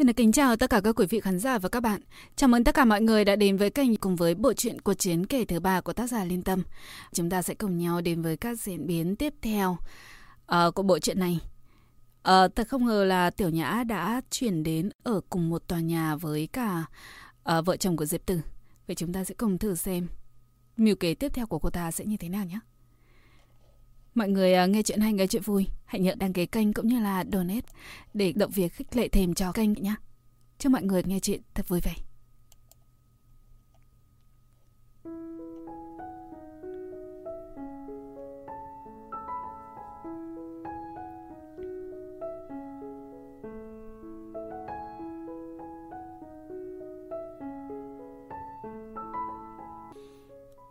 Xin được kính chào tất cả các quý vị khán giả và các bạn. Chào mừng tất cả mọi người đã đến với kênh cùng với bộ truyện cuộc chiến kể thứ ba của tác giả Liên Tâm. Chúng ta sẽ cùng nhau đến với các diễn biến tiếp theo uh, của bộ truyện này. Uh, thật không ngờ là Tiểu Nhã đã chuyển đến ở cùng một tòa nhà với cả uh, vợ chồng của Diệp Tử. Vậy chúng ta sẽ cùng thử xem mưu kế tiếp theo của cô ta sẽ như thế nào nhé. Mọi người à, nghe chuyện hay nghe chuyện vui, hãy nhớ đăng ký kênh cũng như là donate để động viên khích lệ thêm cho kênh nhé. Chúc mọi người nghe chuyện thật vui vẻ.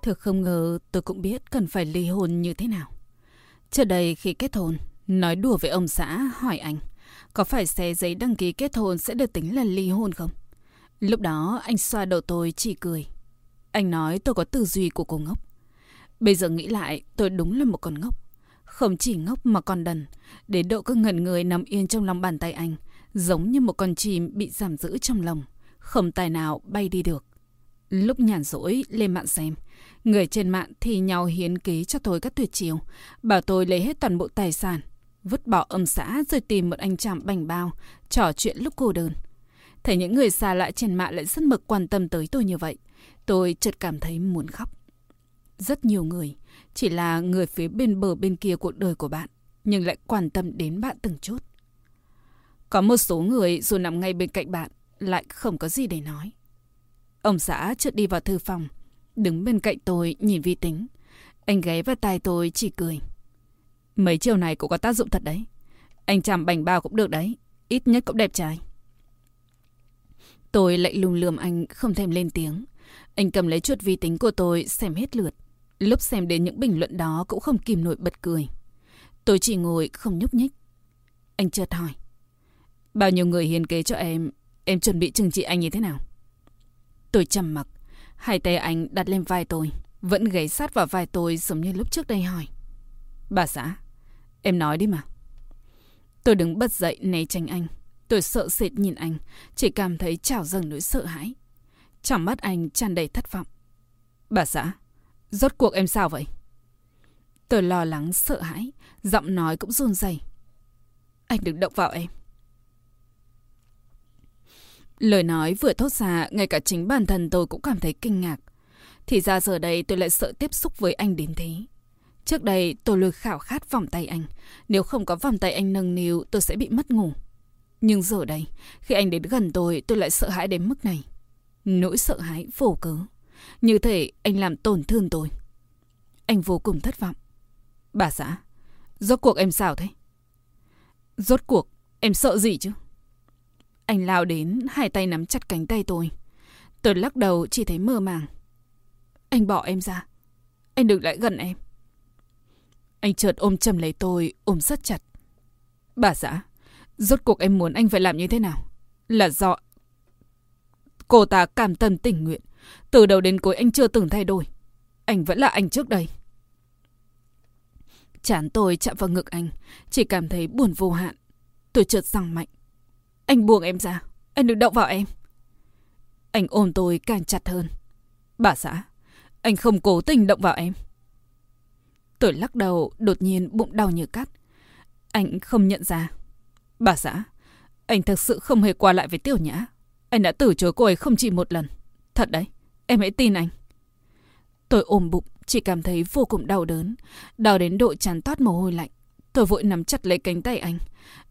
Thực không ngờ tôi cũng biết cần phải ly hôn như thế nào. Trước đây khi kết hôn, nói đùa với ông xã hỏi anh, có phải xe giấy đăng ký kết hôn sẽ được tính là ly hôn không? Lúc đó anh xoa đầu tôi chỉ cười. Anh nói tôi có tư duy của cô ngốc. Bây giờ nghĩ lại tôi đúng là một con ngốc. Không chỉ ngốc mà còn đần. Đến độ cứ ngẩn người nằm yên trong lòng bàn tay anh. Giống như một con chim bị giảm giữ trong lòng. Không tài nào bay đi được. Lúc nhàn rỗi lên mạng xem. Người trên mạng thì nhau hiến kế cho tôi các tuyệt chiêu, bảo tôi lấy hết toàn bộ tài sản, vứt bỏ âm xã rồi tìm một anh chàng bành bao, trò chuyện lúc cô đơn. Thấy những người xa lạ trên mạng lại rất mực quan tâm tới tôi như vậy, tôi chợt cảm thấy muốn khóc. Rất nhiều người, chỉ là người phía bên bờ bên kia cuộc đời của bạn, nhưng lại quan tâm đến bạn từng chút. Có một số người dù nằm ngay bên cạnh bạn, lại không có gì để nói. Ông xã chợt đi vào thư phòng, Đứng bên cạnh tôi nhìn vi tính. Anh ghé vào tai tôi chỉ cười. Mấy chiều này cũng có tác dụng thật đấy. Anh chạm bành bao cũng được đấy. Ít nhất cũng đẹp trai. Tôi lại lùng lườm anh không thèm lên tiếng. Anh cầm lấy chuột vi tính của tôi xem hết lượt. Lúc xem đến những bình luận đó cũng không kìm nổi bật cười. Tôi chỉ ngồi không nhúc nhích. Anh chợt hỏi. Bao nhiêu người hiền kế cho em, em chuẩn bị trừng trị anh như thế nào? Tôi trầm mặc. Hai tay anh đặt lên vai tôi, vẫn gáy sát vào vai tôi giống như lúc trước đây hỏi. Bà xã, em nói đi mà. Tôi đứng bật dậy né tránh anh. Tôi sợ sệt nhìn anh, chỉ cảm thấy trào dâng nỗi sợ hãi. Trong mắt anh tràn đầy thất vọng. Bà xã, rốt cuộc em sao vậy? Tôi lo lắng, sợ hãi, giọng nói cũng run rẩy. Anh đừng động vào em. Lời nói vừa thốt ra, ngay cả chính bản thân tôi cũng cảm thấy kinh ngạc. Thì ra giờ đây tôi lại sợ tiếp xúc với anh đến thế. Trước đây tôi luôn khảo khát vòng tay anh. Nếu không có vòng tay anh nâng niu, tôi sẽ bị mất ngủ. Nhưng giờ đây, khi anh đến gần tôi, tôi lại sợ hãi đến mức này. Nỗi sợ hãi vô cớ. Như thể anh làm tổn thương tôi. Anh vô cùng thất vọng. Bà xã, rốt cuộc em sao thế? Rốt cuộc, em sợ gì chứ? Anh lao đến, hai tay nắm chặt cánh tay tôi. Tôi lắc đầu chỉ thấy mơ màng. Anh bỏ em ra. Anh đừng lại gần em. Anh chợt ôm chầm lấy tôi, ôm rất chặt. Bà xã, rốt cuộc em muốn anh phải làm như thế nào? Là do... Cô ta cảm tâm tình nguyện. Từ đầu đến cuối anh chưa từng thay đổi. Anh vẫn là anh trước đây. Chán tôi chạm vào ngực anh, chỉ cảm thấy buồn vô hạn. Tôi chợt răng mạnh. Anh buông em ra. Anh đừng động vào em. Anh ôm tôi càng chặt hơn. Bà xã, anh không cố tình động vào em. Tôi lắc đầu, đột nhiên bụng đau như cắt. Anh không nhận ra. Bà xã, anh thật sự không hề qua lại với Tiểu Nhã. Anh đã từ chối cô ấy không chỉ một lần. Thật đấy, em hãy tin anh. Tôi ôm bụng, chỉ cảm thấy vô cùng đau đớn. Đau đến độ chán toát mồ hôi lạnh. Tôi vội nắm chặt lấy cánh tay anh.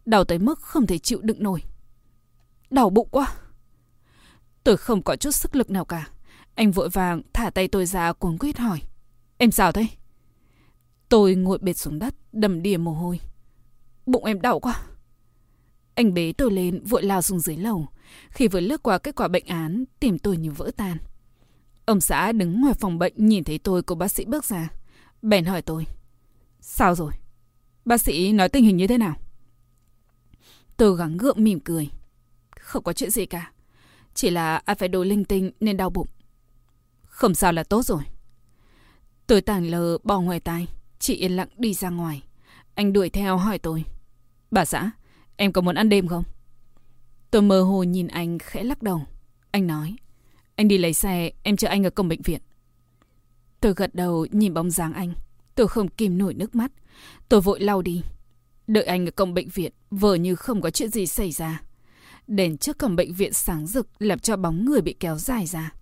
Đau tới mức không thể chịu đựng nổi. Đau bụng quá. Tôi không có chút sức lực nào cả. Anh vội vàng thả tay tôi ra cuốn quýt hỏi. Em sao thế? Tôi ngồi bệt xuống đất, đầm đìa mồ hôi. Bụng em đau quá. Anh bế tôi lên, vội lao xuống dưới lầu. Khi vừa lướt qua kết quả bệnh án, tìm tôi như vỡ tan. Ông xã đứng ngoài phòng bệnh nhìn thấy tôi của bác sĩ bước ra. Bèn hỏi tôi. Sao rồi? Bác sĩ nói tình hình như thế nào? Tôi gắng gượng mỉm cười. Không có chuyện gì cả. Chỉ là anh phải đồ linh tinh nên đau bụng. Không sao là tốt rồi. Tôi tàng lờ bỏ ngoài tai. Chị yên lặng đi ra ngoài. Anh đuổi theo hỏi tôi. Bà xã, em có muốn ăn đêm không? Tôi mơ hồ nhìn anh khẽ lắc đầu. Anh nói. Anh đi lấy xe, em chờ anh ở cổng bệnh viện. Tôi gật đầu nhìn bóng dáng anh. Tôi không kìm nổi nước mắt. Tôi vội lau đi. Đợi anh ở cổng bệnh viện, vờ như không có chuyện gì xảy ra. Đèn trước cổng bệnh viện sáng rực làm cho bóng người bị kéo dài ra.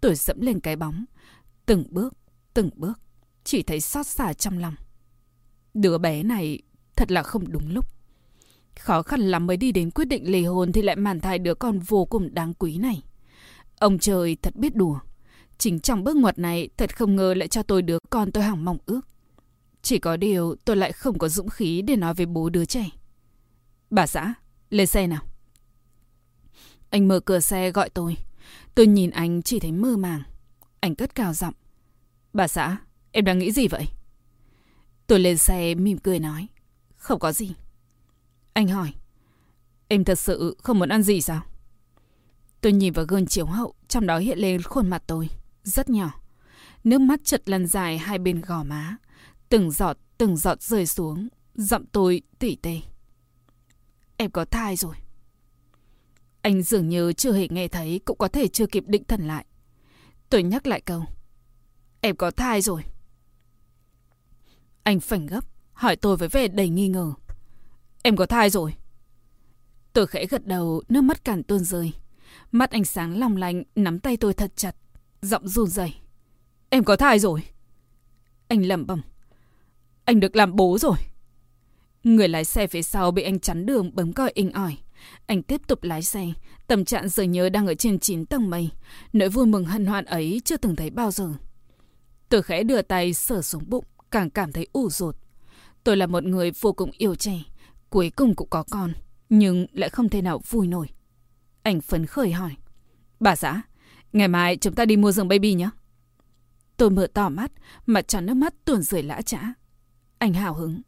Tôi dẫm lên cái bóng. Từng bước, từng bước. Chỉ thấy xót xa trong lòng. Đứa bé này thật là không đúng lúc. Khó khăn lắm mới đi đến quyết định ly hôn thì lại màn thai đứa con vô cùng đáng quý này. Ông trời thật biết đùa. Chính trong bước ngoặt này thật không ngờ lại cho tôi đứa con tôi hằng mong ước. Chỉ có điều tôi lại không có dũng khí để nói với bố đứa trẻ. Bà xã, lên xe nào. Anh mở cửa xe gọi tôi. Tôi nhìn anh chỉ thấy mơ màng. Anh cất cao giọng. Bà xã, em đang nghĩ gì vậy? Tôi lên xe mỉm cười nói. Không có gì. Anh hỏi. Em thật sự không muốn ăn gì sao? Tôi nhìn vào gương chiếu hậu, trong đó hiện lên khuôn mặt tôi. Rất nhỏ. Nước mắt chật lăn dài hai bên gò má. Từng giọt, từng giọt rơi xuống. Giọng tôi tỉ tê. Em có thai rồi. Anh dường như chưa hề nghe thấy cũng có thể chưa kịp định thần lại. Tôi nhắc lại câu. Em có thai rồi. Anh phảnh gấp, hỏi tôi với vẻ đầy nghi ngờ. Em có thai rồi. Tôi khẽ gật đầu, nước mắt cản tuôn rơi. Mắt anh sáng long lanh, nắm tay tôi thật chặt, giọng run rẩy. Em có thai rồi. Anh lẩm bẩm. Anh được làm bố rồi. Người lái xe phía sau bị anh chắn đường bấm còi inh ỏi. Anh tiếp tục lái xe, tâm trạng giờ nhớ đang ở trên 9 tầng mây. Nỗi vui mừng hân hoan ấy chưa từng thấy bao giờ. Tôi khẽ đưa tay sờ xuống bụng, càng cảm thấy ủ rột. Tôi là một người vô cùng yêu trẻ, cuối cùng cũng có con, nhưng lại không thể nào vui nổi. Anh phấn khởi hỏi. Bà xã, ngày mai chúng ta đi mua giường baby nhé. Tôi mở to mắt, mặt tròn nước mắt tuồn rời lã trã. Anh hào hứng.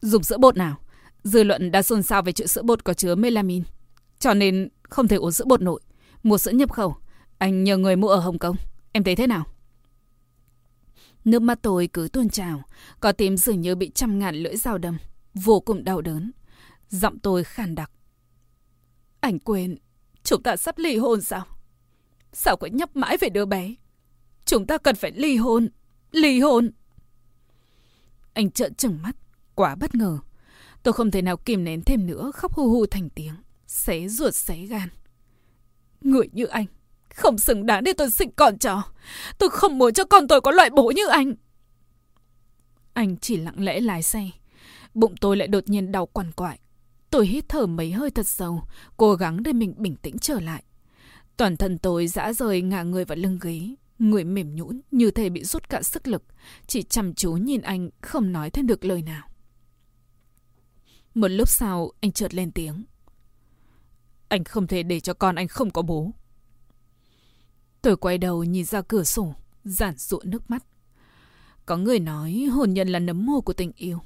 Dùng sữa bột nào? Dư luận đã xôn xao về chuyện sữa bột có chứa melamin. Cho nên không thể uống sữa bột nội. Mua sữa nhập khẩu. Anh nhờ người mua ở Hồng Kông. Em thấy thế nào? Nước mắt tôi cứ tuôn trào. Có tim dường như bị trăm ngàn lưỡi dao đâm. Vô cùng đau đớn. Giọng tôi khàn đặc. Anh quên. Chúng ta sắp ly hôn sao? Sao cứ nhấp mãi về đứa bé? Chúng ta cần phải ly hôn. Ly hôn. Anh trợn trừng mắt. Quá bất ngờ. Tôi không thể nào kìm nén thêm nữa khóc hu hu thành tiếng. Xé ruột xé gan. Người như anh. Không xứng đáng để tôi sinh con cho. Tôi không muốn cho con tôi có loại bố như anh. Anh chỉ lặng lẽ lái xe. Bụng tôi lại đột nhiên đau quằn quại. Tôi hít thở mấy hơi thật sâu, cố gắng để mình bình tĩnh trở lại. Toàn thân tôi dã rời ngả người vào lưng ghế, người mềm nhũn như thể bị rút cạn sức lực, chỉ chăm chú nhìn anh không nói thêm được lời nào. Một lúc sau, anh chợt lên tiếng. Anh không thể để cho con anh không có bố. Tôi quay đầu nhìn ra cửa sổ, giản rụa nước mắt. Có người nói hôn nhân là nấm mồ của tình yêu.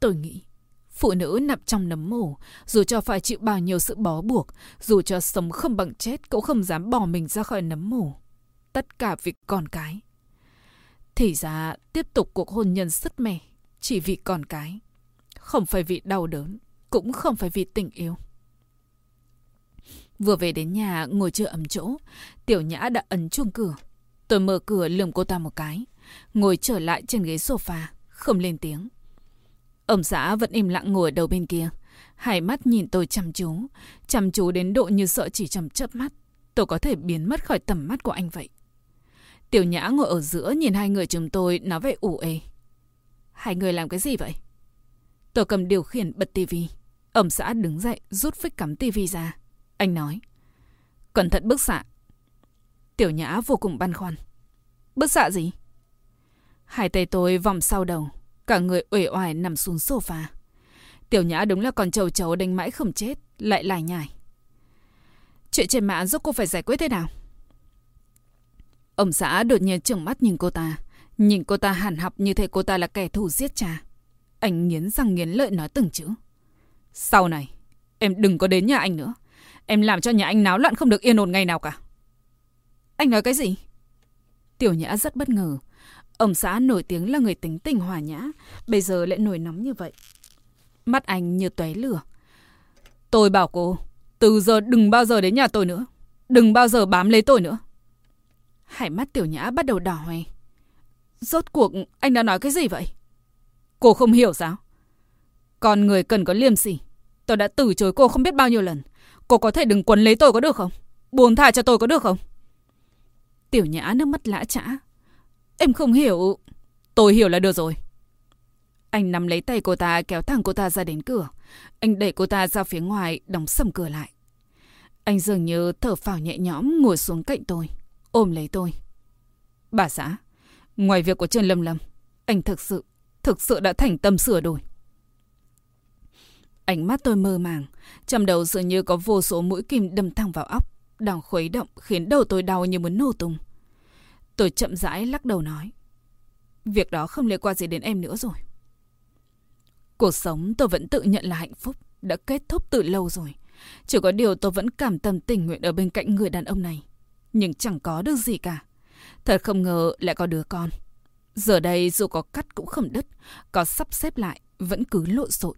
Tôi nghĩ, phụ nữ nằm trong nấm mồ, dù cho phải chịu bao nhiêu sự bó buộc, dù cho sống không bằng chết cũng không dám bỏ mình ra khỏi nấm mồ. Tất cả vì con cái. Thì ra tiếp tục cuộc hôn nhân sứt mẻ, chỉ vì con cái. Không phải vì đau đớn, cũng không phải vì tình yêu. Vừa về đến nhà ngồi chưa ấm chỗ, Tiểu Nhã đã ấn chuông cửa. Tôi mở cửa lườm cô ta một cái, ngồi trở lại trên ghế sofa, không lên tiếng. Ông xã vẫn im lặng ngồi ở đầu bên kia, hai mắt nhìn tôi chăm chú, chăm chú đến độ như sợ chỉ chầm chớp mắt, tôi có thể biến mất khỏi tầm mắt của anh vậy. Tiểu Nhã ngồi ở giữa nhìn hai người chúng tôi nói về ủ ê. Hai người làm cái gì vậy? Tôi cầm điều khiển bật tivi. Ông xã đứng dậy, rút phích cắm tivi ra. Anh nói. Cẩn thận bức xạ. Tiểu nhã vô cùng băn khoăn. Bức xạ gì? Hai tay tôi vòng sau đầu. Cả người uể oải nằm xuống sofa. Tiểu nhã đúng là con trầu trầu đánh mãi không chết. Lại lải nhải. Chuyện trên mạng giúp cô phải giải quyết thế nào? Ông xã đột nhiên trừng mắt nhìn cô ta. Nhìn cô ta hàn học như thể cô ta là kẻ thù giết cha. Anh nghiến răng nghiến lợi nói từng chữ. Sau này, em đừng có đến nhà anh nữa. Em làm cho nhà anh náo loạn không được yên ổn ngày nào cả. Anh nói cái gì? Tiểu Nhã rất bất ngờ. Ông xã nổi tiếng là người tính tình hòa nhã, bây giờ lại nổi nóng như vậy. Mắt anh như tóe lửa. Tôi bảo cô, Từ giờ đừng bao giờ đến nhà tôi nữa. Đừng bao giờ bám lấy tôi nữa. Hải mắt tiểu nhã bắt đầu đỏ hoe. Rốt cuộc anh đã nói cái gì vậy? Cô không hiểu sao? Con người cần có liêm sỉ. Tôi đã từ chối cô không biết bao nhiêu lần. Cô có thể đừng quấn lấy tôi có được không? buồn thả cho tôi có được không? Tiểu nhã nước mắt lã chã. Em không hiểu. Tôi hiểu là được rồi. Anh nắm lấy tay cô ta kéo thẳng cô ta ra đến cửa. Anh đẩy cô ta ra phía ngoài, đóng sầm cửa lại. Anh dường như thở phào nhẹ nhõm ngồi xuống cạnh tôi, ôm lấy tôi. Bà xã, ngoài việc của Trần Lâm Lâm, anh thực sự, thực sự đã thành tâm sửa đổi. Ánh mắt tôi mơ màng, trong đầu dường như có vô số mũi kim đâm thẳng vào óc, đang khuấy động khiến đầu tôi đau như muốn nổ tung. Tôi chậm rãi lắc đầu nói. Việc đó không liên quan gì đến em nữa rồi. Cuộc sống tôi vẫn tự nhận là hạnh phúc, đã kết thúc từ lâu rồi. Chỉ có điều tôi vẫn cảm tâm tình nguyện ở bên cạnh người đàn ông này. Nhưng chẳng có được gì cả. Thật không ngờ lại có đứa con. Giờ đây dù có cắt cũng không đứt, có sắp xếp lại, vẫn cứ lộn xộn.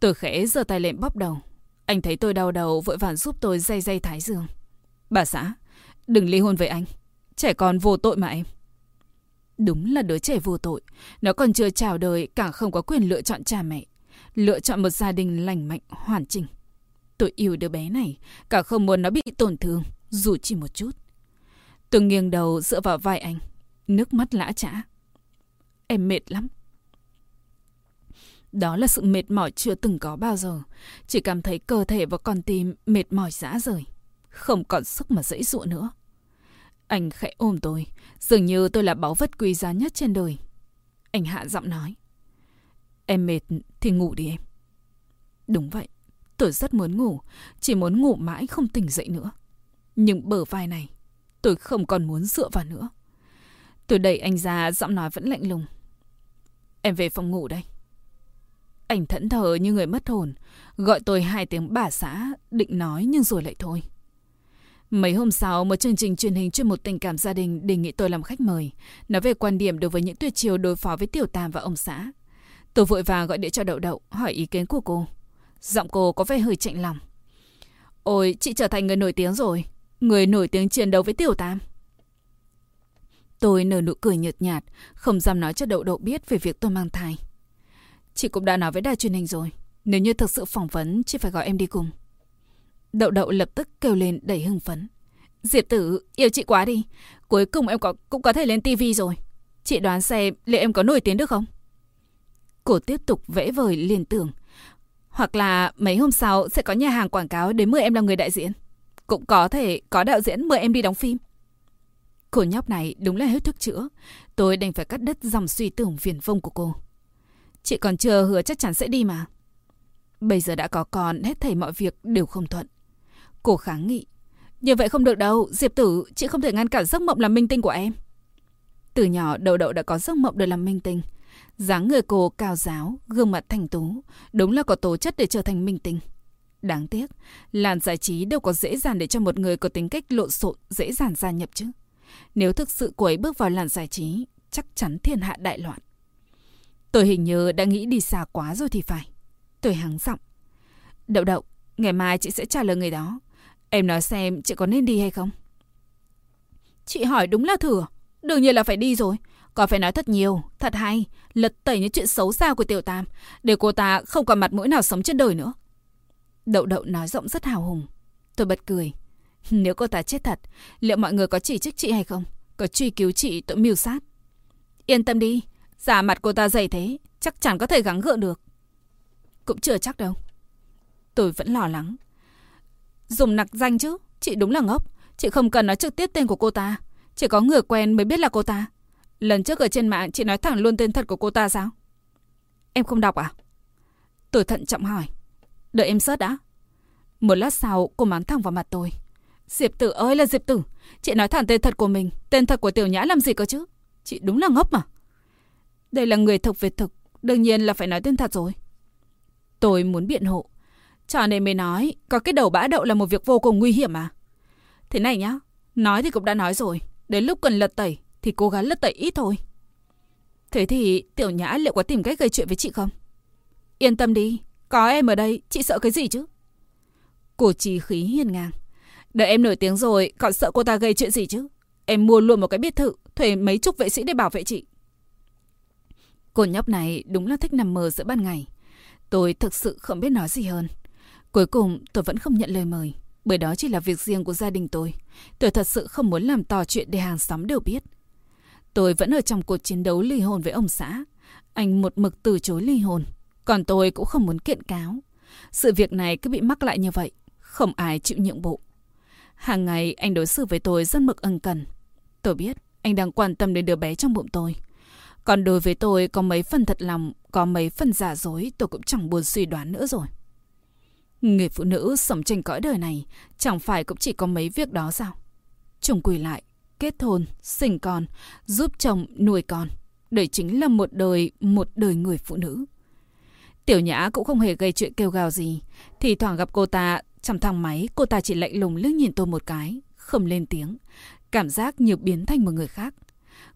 Tôi khẽ giơ tay lên bóp đầu. Anh thấy tôi đau đầu vội vàng giúp tôi dây dây thái dương. Bà xã, đừng ly hôn với anh. Trẻ con vô tội mà em. Đúng là đứa trẻ vô tội. Nó còn chưa chào đời, cả không có quyền lựa chọn cha mẹ. Lựa chọn một gia đình lành mạnh, hoàn chỉnh. Tôi yêu đứa bé này, cả không muốn nó bị tổn thương, dù chỉ một chút. Tôi nghiêng đầu dựa vào vai anh, nước mắt lã chã. Em mệt lắm. Đó là sự mệt mỏi chưa từng có bao giờ. Chỉ cảm thấy cơ thể và con tim mệt mỏi rã rời. Không còn sức mà dãy dụa nữa. Anh khẽ ôm tôi, dường như tôi là báu vật quý giá nhất trên đời. Anh hạ giọng nói. Em mệt thì ngủ đi em. Đúng vậy, tôi rất muốn ngủ, chỉ muốn ngủ mãi không tỉnh dậy nữa. Nhưng bờ vai này, tôi không còn muốn dựa vào nữa. Tôi đẩy anh ra, giọng nói vẫn lạnh lùng. Em về phòng ngủ đây. Anh thẫn thờ như người mất hồn, gọi tôi hai tiếng bà xã, định nói nhưng rồi lại thôi. Mấy hôm sau, một chương trình truyền hình chuyên một tình cảm gia đình đề nghị tôi làm khách mời, nói về quan điểm đối với những tuyệt chiêu đối phó với tiểu tam và ông xã. Tôi vội vàng gọi điện cho Đậu Đậu, hỏi ý kiến của cô. Giọng cô có vẻ hơi chạnh lòng. Ôi, chị trở thành người nổi tiếng rồi. Người nổi tiếng chiến đấu với tiểu tam. Tôi nở nụ cười nhợt nhạt, không dám nói cho Đậu Đậu biết về việc tôi mang thai. Chị cũng đã nói với đài truyền hình rồi. Nếu như thực sự phỏng vấn, chị phải gọi em đi cùng. Đậu đậu lập tức kêu lên đầy hưng phấn. Diệp tử, yêu chị quá đi. Cuối cùng em có cũng có thể lên tivi rồi. Chị đoán xem liệu em có nổi tiếng được không? Cô tiếp tục vẽ vời liên tưởng. Hoặc là mấy hôm sau sẽ có nhà hàng quảng cáo đến mời em làm người đại diện Cũng có thể có đạo diễn mời em đi đóng phim. Cô nhóc này đúng là hết thức chữa. Tôi đành phải cắt đứt dòng suy tưởng phiền vông của cô. Chị còn chưa hứa chắc chắn sẽ đi mà. Bây giờ đã có con, hết thảy mọi việc đều không thuận. Cô kháng nghị. Như vậy không được đâu, Diệp Tử, chị không thể ngăn cản giấc mộng làm minh tinh của em. Từ nhỏ đậu đậu đã có giấc mộng được làm minh tinh. dáng người cô cao giáo, gương mặt thành tú, đúng là có tố chất để trở thành minh tinh. Đáng tiếc, làn giải trí đâu có dễ dàng để cho một người có tính cách lộn xộn dễ dàng gia nhập chứ. Nếu thực sự cô ấy bước vào làn giải trí, chắc chắn thiên hạ đại loạn. Tôi hình như đã nghĩ đi xa quá rồi thì phải. Tôi hắng giọng. Đậu đậu, ngày mai chị sẽ trả lời người đó. Em nói xem chị có nên đi hay không? Chị hỏi đúng là thừa. Đương nhiên là phải đi rồi. Còn phải nói thật nhiều, thật hay, lật tẩy những chuyện xấu xa của Tiểu Tam, để cô ta không còn mặt mũi nào sống trên đời nữa. Đậu đậu nói giọng rất hào hùng. Tôi bật cười. Nếu cô ta chết thật, liệu mọi người có chỉ trích chị hay không? Có truy cứu chị tội mưu sát? Yên tâm đi, giả mặt cô ta dày thế, chắc chắn có thể gắng gượng được. Cũng chưa chắc đâu. Tôi vẫn lo lắng. Dùng nặc danh chứ, chị đúng là ngốc. Chị không cần nói trực tiếp tên của cô ta. Chỉ có người quen mới biết là cô ta. Lần trước ở trên mạng chị nói thẳng luôn tên thật của cô ta sao? Em không đọc à? Tôi thận trọng hỏi. Đợi em sớt đã. Một lát sau cô mắng thẳng vào mặt tôi. Diệp tử ơi là Diệp tử. Chị nói thẳng tên thật của mình. Tên thật của tiểu nhã làm gì cơ chứ? Chị đúng là ngốc mà. Đây là người thực về thực. Đương nhiên là phải nói tên thật rồi. Tôi muốn biện hộ. Cho nên mới nói, có cái đầu bã đậu là một việc vô cùng nguy hiểm mà. Thế này nhá, nói thì cũng đã nói rồi. Đến lúc cần lật tẩy, thì cố gắng lật tẩy ít thôi. Thế thì tiểu nhã liệu có tìm cách gây chuyện với chị không? Yên tâm đi, có em ở đây, chị sợ cái gì chứ? Cổ trì khí hiền ngang. Đợi em nổi tiếng rồi, còn sợ cô ta gây chuyện gì chứ? Em mua luôn một cái biệt thự, thuê mấy chục vệ sĩ để bảo vệ chị. Cô nhóc này đúng là thích nằm mơ giữa ban ngày. Tôi thực sự không biết nói gì hơn. Cuối cùng tôi vẫn không nhận lời mời, bởi đó chỉ là việc riêng của gia đình tôi. Tôi thật sự không muốn làm to chuyện để hàng xóm đều biết. Tôi vẫn ở trong cuộc chiến đấu ly hôn với ông xã. Anh một mực từ chối ly hôn, còn tôi cũng không muốn kiện cáo. Sự việc này cứ bị mắc lại như vậy, không ai chịu nhượng bộ. Hàng ngày anh đối xử với tôi rất mực ân cần. Tôi biết anh đang quan tâm đến đứa bé trong bụng tôi. Còn đối với tôi có mấy phần thật lòng, có mấy phần giả dối tôi cũng chẳng buồn suy đoán nữa rồi. Người phụ nữ sống trên cõi đời này chẳng phải cũng chỉ có mấy việc đó sao? Chồng quỳ lại, kết hôn, sinh con, giúp chồng nuôi con. Đây chính là một đời, một đời người phụ nữ. Tiểu Nhã cũng không hề gây chuyện kêu gào gì. Thì thoảng gặp cô ta trong thang máy, cô ta chỉ lạnh lùng liếc nhìn tôi một cái, không lên tiếng. Cảm giác như biến thành một người khác.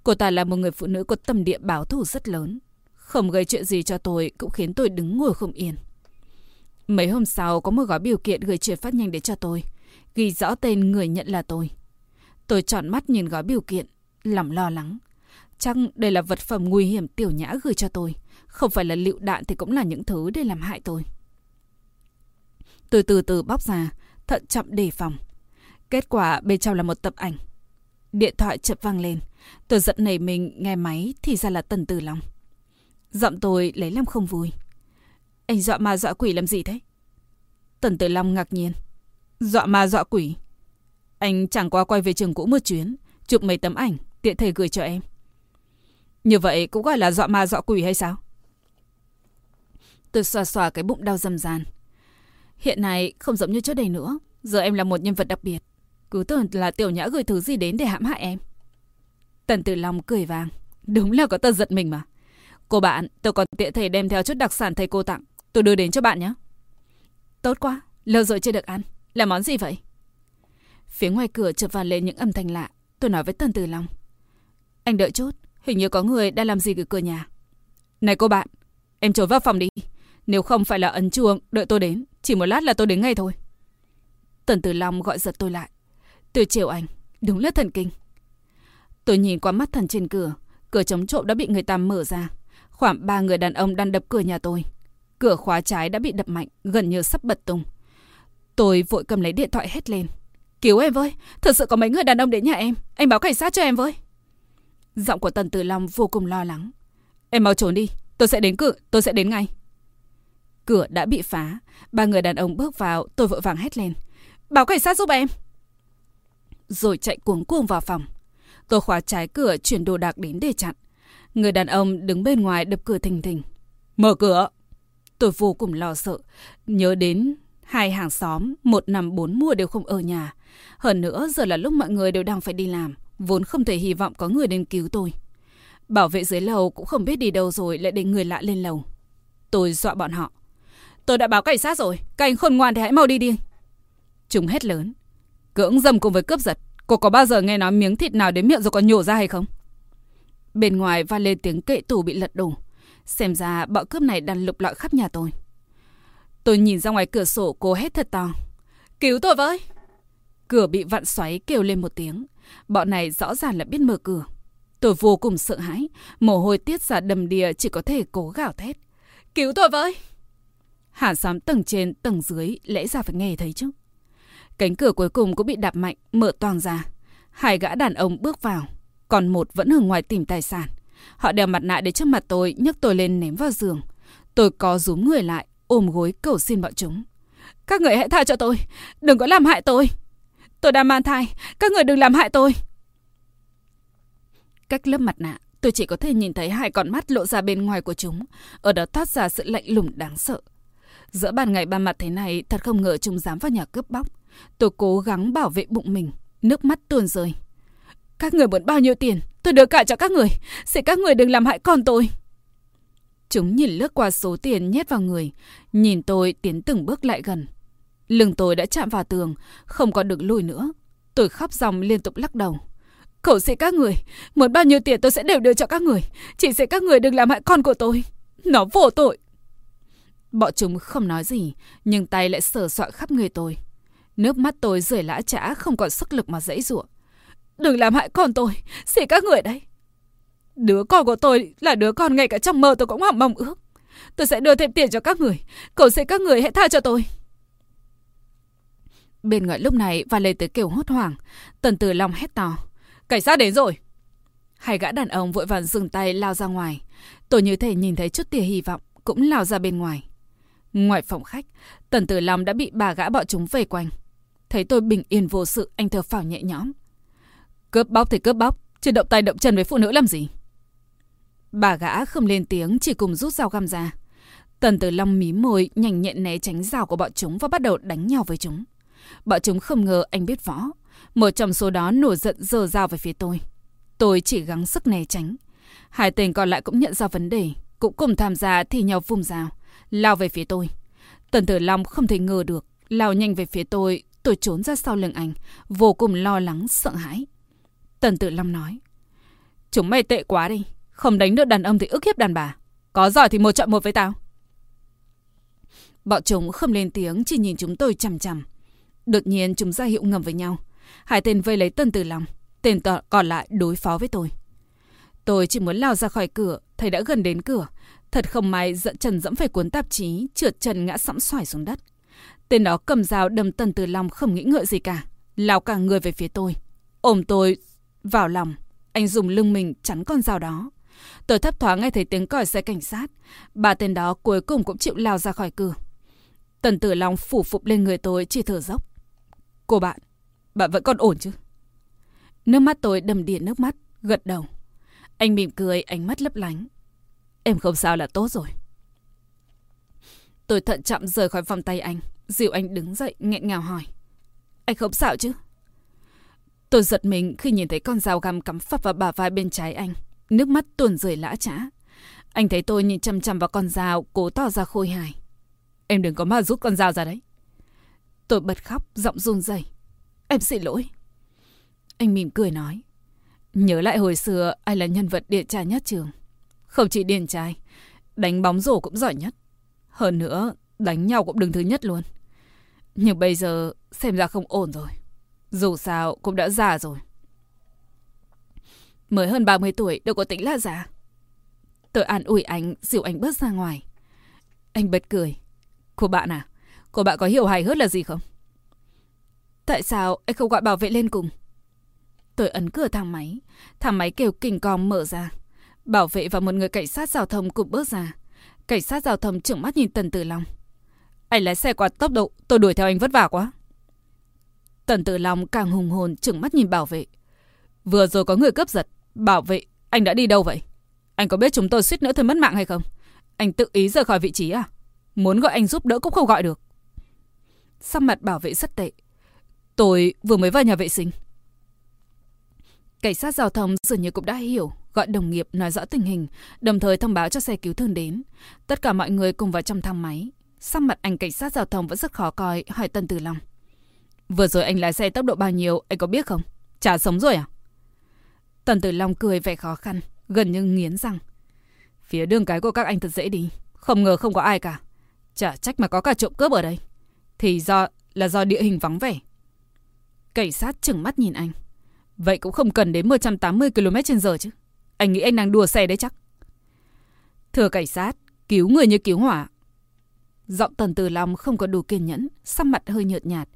Cô ta là một người phụ nữ có tâm địa báo thù rất lớn. Không gây chuyện gì cho tôi cũng khiến tôi đứng ngồi không yên. Mấy hôm sau có một gói biểu kiện gửi chuyển phát nhanh đến cho tôi. Ghi rõ tên người nhận là tôi. Tôi tròn mắt nhìn gói biểu kiện, lòng lo lắng. Chắc đây là vật phẩm nguy hiểm tiểu nhã gửi cho tôi. Không phải là lựu đạn thì cũng là những thứ để làm hại tôi. Tôi từ từ bóc ra, thận trọng đề phòng. Kết quả bên trong là một tập ảnh. Điện thoại chợt vang lên. Tôi giận nảy mình nghe máy thì ra là Tần Tử Long. Giọng tôi lấy làm không vui. Anh dọa ma dọa quỷ làm gì thế? Tần Tử Long ngạc nhiên. Dọa ma dọa quỷ. Anh chẳng qua quay về trường cũ một chuyến, chụp mấy tấm ảnh, tiện thể gửi cho em. Như vậy cũng gọi là dọa ma dọa quỷ hay sao? Tôi xoa xoa cái bụng đau dầm dàn. Hiện nay không giống như trước đây nữa. Giờ em là một nhân vật đặc biệt. Cứ tưởng là tiểu nhã gửi thứ gì đến để hãm hại em. Tần Tử Long cười vàng. Đúng là có tật giật mình mà. Cô bạn, tôi còn tiện thể đem theo chút đặc sản thầy cô tặng. Tôi đưa đến cho bạn nhé. Tốt quá, lâu rồi chưa được ăn. Là món gì vậy? Phía ngoài cửa chợt vang lên những âm thanh lạ. Tôi nói với Tần Tử Long. Anh đợi chút, hình như có người đang làm gì ở cửa nhà. Này cô bạn, em trốn vào phòng đi. Nếu không phải là ấn chuông, đợi tôi đến. Chỉ một lát là tôi đến ngay thôi. Tần Tử Long gọi giật tôi lại. Tôi chiều anh, đúng là thần kinh. Tôi nhìn qua mắt thần trên cửa. Cửa chống trộm đã bị người ta mở ra. Khoảng ba người đàn ông đang đập cửa nhà tôi. Cửa khóa trái đã bị đập mạnh, gần như sắp bật tung. Tôi vội cầm lấy điện thoại hét lên. Cứu em với, thật sự có mấy người đàn ông đến nhà em. Anh báo cảnh sát cho em với. Giọng của Tần Tử Long vô cùng lo lắng. Em mau trốn đi, tôi sẽ đến cửa, tôi sẽ đến ngay. Cửa đã bị phá, ba người đàn ông bước vào, tôi vội vàng hét lên. Báo cảnh sát giúp em. Rồi chạy cuống cuồng vào phòng. Tôi khóa trái cửa chuyển đồ đạc đến để chặn. Người đàn ông đứng bên ngoài đập cửa thình thình. Mở cửa! Tôi vô cùng lo sợ. Nhớ đến hai hàng xóm, một năm bốn mùa đều không ở nhà. Hơn nữa giờ là lúc mọi người đều đang phải đi làm. Vốn không thể hy vọng có người đến cứu tôi. Bảo vệ dưới lầu cũng không biết đi đâu rồi lại để người lạ lên lầu. Tôi dọa bọn họ. Tôi đã báo cảnh sát rồi. Các anh khôn ngoan thì hãy mau đi đi. Chúng hét lớn. Cưỡng dâm cùng với cướp giật. Cô có bao giờ nghe nói miếng thịt nào đến miệng rồi còn nhổ ra hay không? Bên ngoài vang lên tiếng kệ tủ bị lật đổ. Xem ra bọn cướp này đang lục lọi khắp nhà tôi. Tôi nhìn ra ngoài cửa sổ cô hét thật to. Cứu tôi với! Cửa bị vặn xoáy kêu lên một tiếng. Bọn này rõ ràng là biết mở cửa. Tôi vô cùng sợ hãi. Mồ hôi tiết ra đầm đìa chỉ có thể cố gào thét. Cứu tôi với! Hạ xóm tầng trên, tầng dưới lẽ ra phải nghe thấy chứ. Cánh cửa cuối cùng cũng bị đạp mạnh, mở toang ra. Hai gã đàn ông bước vào, còn một vẫn ở ngoài tìm tài sản. Họ đeo mặt nạ để trước mặt tôi, nhấc tôi lên ném vào giường. Tôi có rúm người lại, ôm gối cầu xin bọn chúng. Các người hãy tha cho tôi, đừng có làm hại tôi. Tôi đang mang thai, các người đừng làm hại tôi. Cách lớp mặt nạ, tôi chỉ có thể nhìn thấy hai con mắt lộ ra bên ngoài của chúng. Ở đó thoát ra sự lạnh lùng đáng sợ. Giữa ban ngày ban mặt thế này, thật không ngờ chúng dám vào nhà cướp bóc. Tôi cố gắng bảo vệ bụng mình, nước mắt tuôn rơi. Các người muốn bao nhiêu tiền, tôi đưa cả cho các người. Xin các người đừng làm hại con tôi. Chúng nhìn lướt qua số tiền nhét vào người, nhìn tôi tiến từng bước lại gần. Lưng tôi đã chạm vào tường, không còn được lùi nữa. Tôi khóc dòng liên tục lắc đầu. Khẩu sĩ các người, muốn bao nhiêu tiền tôi sẽ đều đưa cho các người. Chỉ sẽ các người đừng làm hại con của tôi. Nó vô tội. Bọn chúng không nói gì, nhưng tay lại sờ soạn khắp người tôi. Nước mắt tôi rời lã trã không còn sức lực mà dãy ruộng. Đừng làm hại con tôi, xin các người đấy. Đứa con của tôi là đứa con ngay cả trong mơ tôi cũng hỏng mong ước. Tôi sẽ đưa thêm tiền cho các người. Cầu xin các người hãy tha cho tôi. Bên ngoài lúc này và lời tới kiểu hốt hoảng. Tần từ lòng hét to. Cảnh sát đến rồi. Hai gã đàn ông vội vàng dừng tay lao ra ngoài. Tôi như thể nhìn thấy chút tia hy vọng, cũng lao ra bên ngoài. Ngoài phòng khách, Tần Tử Long đã bị bà gã bọn chúng vây quanh. Thấy tôi bình yên vô sự, anh thở phào nhẹ nhõm. Cướp bóc thì cướp bóc, chứ động tay động chân với phụ nữ làm gì? Bà gã không lên tiếng, chỉ cùng rút dao găm ra. Tần Tử Long mí môi, nhanh nhẹn né tránh dao của bọn chúng và bắt đầu đánh nhau với chúng. Bọn chúng không ngờ anh biết võ. Một trong số đó nổi giận giơ dao về phía tôi. Tôi chỉ gắng sức né tránh. Hai tên còn lại cũng nhận ra vấn đề, cũng cùng tham gia thì nhau vung dao, lao về phía tôi. Tần Tử Long không thể ngờ được, lao nhanh về phía tôi, tôi trốn ra sau lưng anh, vô cùng lo lắng, sợ hãi. Tần Tử Long nói, Chúng mày tệ quá đi, không đánh được đàn ông thì ức hiếp đàn bà. Có giỏi thì một chọn một với tao. Bọn chúng không lên tiếng, chỉ nhìn chúng tôi chằm chằm. Đột nhiên chúng ra hiệu ngầm với nhau. Hai tên vây lấy tần Tử Long, tên còn lại đối phó với tôi. Tôi chỉ muốn lao ra khỏi cửa, thầy đã gần đến cửa. Thật không may dẫn trần dẫm phải cuốn tạp chí, trượt chân ngã sẫm xoài xuống đất. Tên đó cầm dao đâm tần Tử Long không nghĩ ngợi gì cả, lao cả người về phía tôi. Ôm tôi vào lòng, anh dùng lưng mình chắn con dao đó. Tôi thấp thoáng nghe thấy tiếng còi xe cảnh sát. Ba tên đó cuối cùng cũng chịu lao ra khỏi cửa. Tần Tử Long phủ phục lên người tôi chỉ thở dốc. Cô bạn, bạn vẫn còn ổn chứ? Nước mắt tôi đầm đìa nước mắt, gật đầu. Anh mỉm cười, ánh mắt lấp lánh. Em không sao là tốt rồi. Tôi thận trọng rời khỏi vòng tay anh. Dìu anh đứng dậy, nghẹn ngào hỏi. Anh không sao chứ? Tôi giật mình khi nhìn thấy con dao găm cắm phập vào bả vai bên trái anh. Nước mắt tuồn rơi lã trã. Anh thấy tôi nhìn chăm chăm vào con dao, cố tỏ ra khôi hài. Em đừng có mà rút con dao ra đấy. Tôi bật khóc, giọng run rẩy. Em xin lỗi. Anh mỉm cười nói. Nhớ lại hồi xưa, ai là nhân vật điển trai nhất trường. Không chỉ điển trai, đánh bóng rổ cũng giỏi nhất. Hơn nữa, đánh nhau cũng đứng thứ nhất luôn. Nhưng bây giờ, xem ra không ổn rồi. Dù sao, cũng đã già rồi. Mới hơn 30 tuổi, đâu có tính là già. Tôi an ủi anh, dìu anh bước ra ngoài. Anh bật cười. Cô bạn à, cô bạn có hiểu hài hước là gì không? Tại sao anh không gọi bảo vệ lên cùng? Tôi ấn cửa thang máy. Thang máy kêu kình cong mở ra. Bảo vệ và một người cảnh sát giao thông cùng bước ra. Cảnh sát giao thông trợn mắt nhìn Tần Tử Long. Anh lái xe quá tốc độ, tôi đuổi theo anh vất vả quá. Tần Tử Long càng hùng hồn trợn mắt nhìn bảo vệ. Vừa rồi có người cướp giật. Bảo vệ, anh đã đi đâu vậy? Anh có biết chúng tôi suýt nữa thôi mất mạng hay không? Anh tự ý rời khỏi vị trí à? Muốn gọi anh giúp đỡ cũng không gọi được. Sắc mặt bảo vệ rất tệ. Tôi vừa mới vào nhà vệ sinh. Cảnh sát giao thông dường như cũng đã hiểu, gọi đồng nghiệp nói rõ tình hình, đồng thời thông báo cho xe cứu thương đến. Tất cả mọi người cùng vào trong thang máy. Sắc mặt anh cảnh sát giao thông vẫn rất khó coi, hỏi Tân Tử Long. Vừa rồi anh lái xe tốc độ bao nhiêu, anh có biết không? Chả sống rồi à? Tần Tử Long cười vẻ khó khăn, gần như nghiến răng. Phía đường cái của các anh thật dễ đi, không ngờ không có ai cả. Chả trách mà có cả trộm cướp ở đây. Thì do là do địa hình vắng vẻ. Cảnh sát chừng mắt nhìn anh. Vậy cũng không cần đến 180 km h chứ. Anh nghĩ anh đang đùa xe đấy chắc. Thưa cảnh sát, cứu người như cứu hỏa. Giọng Tần từ lòng không có đủ kiên nhẫn, sắc mặt hơi nhợt nhạt.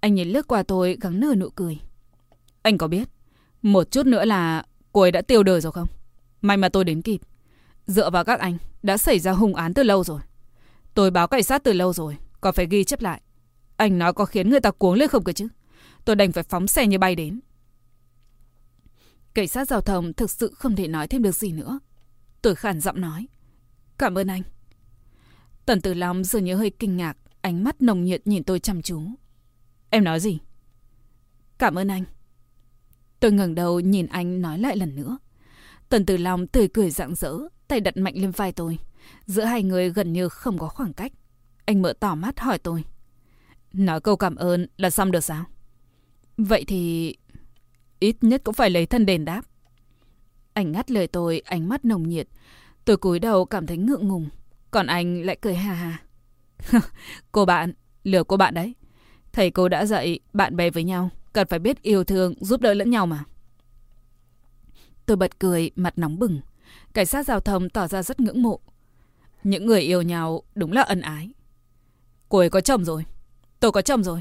Anh nhìn lướt qua tôi gắng nở nụ cười. Anh có biết, một chút nữa là cô ấy đã tiêu đời rồi không? May mà tôi đến kịp. Dựa vào các anh, đã xảy ra hung án từ lâu rồi. Tôi báo cảnh sát từ lâu rồi, còn phải ghi chép lại. Anh nói có khiến người ta cuống lên không cơ chứ? Tôi đành phải phóng xe như bay đến. Cảnh sát giao thông thực sự không thể nói thêm được gì nữa. Tôi khản giọng nói. Cảm ơn anh. Tần Tử Long dường như hơi kinh ngạc, ánh mắt nồng nhiệt nhìn tôi chăm chú. Em nói gì? Cảm ơn anh. Tôi ngẩng đầu nhìn anh nói lại lần nữa. Tần Tử Long tươi cười rạng rỡ, tay đặt mạnh lên vai tôi. Giữa hai người gần như không có khoảng cách. Anh mở tỏ mắt hỏi tôi. Nói câu cảm ơn là xong được sao? Vậy thì... Ít nhất cũng phải lấy thân đền đáp. Anh ngắt lời tôi, ánh mắt nồng nhiệt. Tôi cúi đầu cảm thấy ngượng ngùng. Còn anh lại cười hà hà. cô bạn, lừa cô bạn đấy. Thầy cô đã dạy bạn bè với nhau, cần phải biết yêu thương, giúp đỡ lẫn nhau mà. Tôi bật cười, mặt nóng bừng. Cảnh sát giao thông tỏ ra rất ngưỡng mộ. Những người yêu nhau đúng là ân ái. Cô ấy có chồng rồi. Tôi có chồng rồi.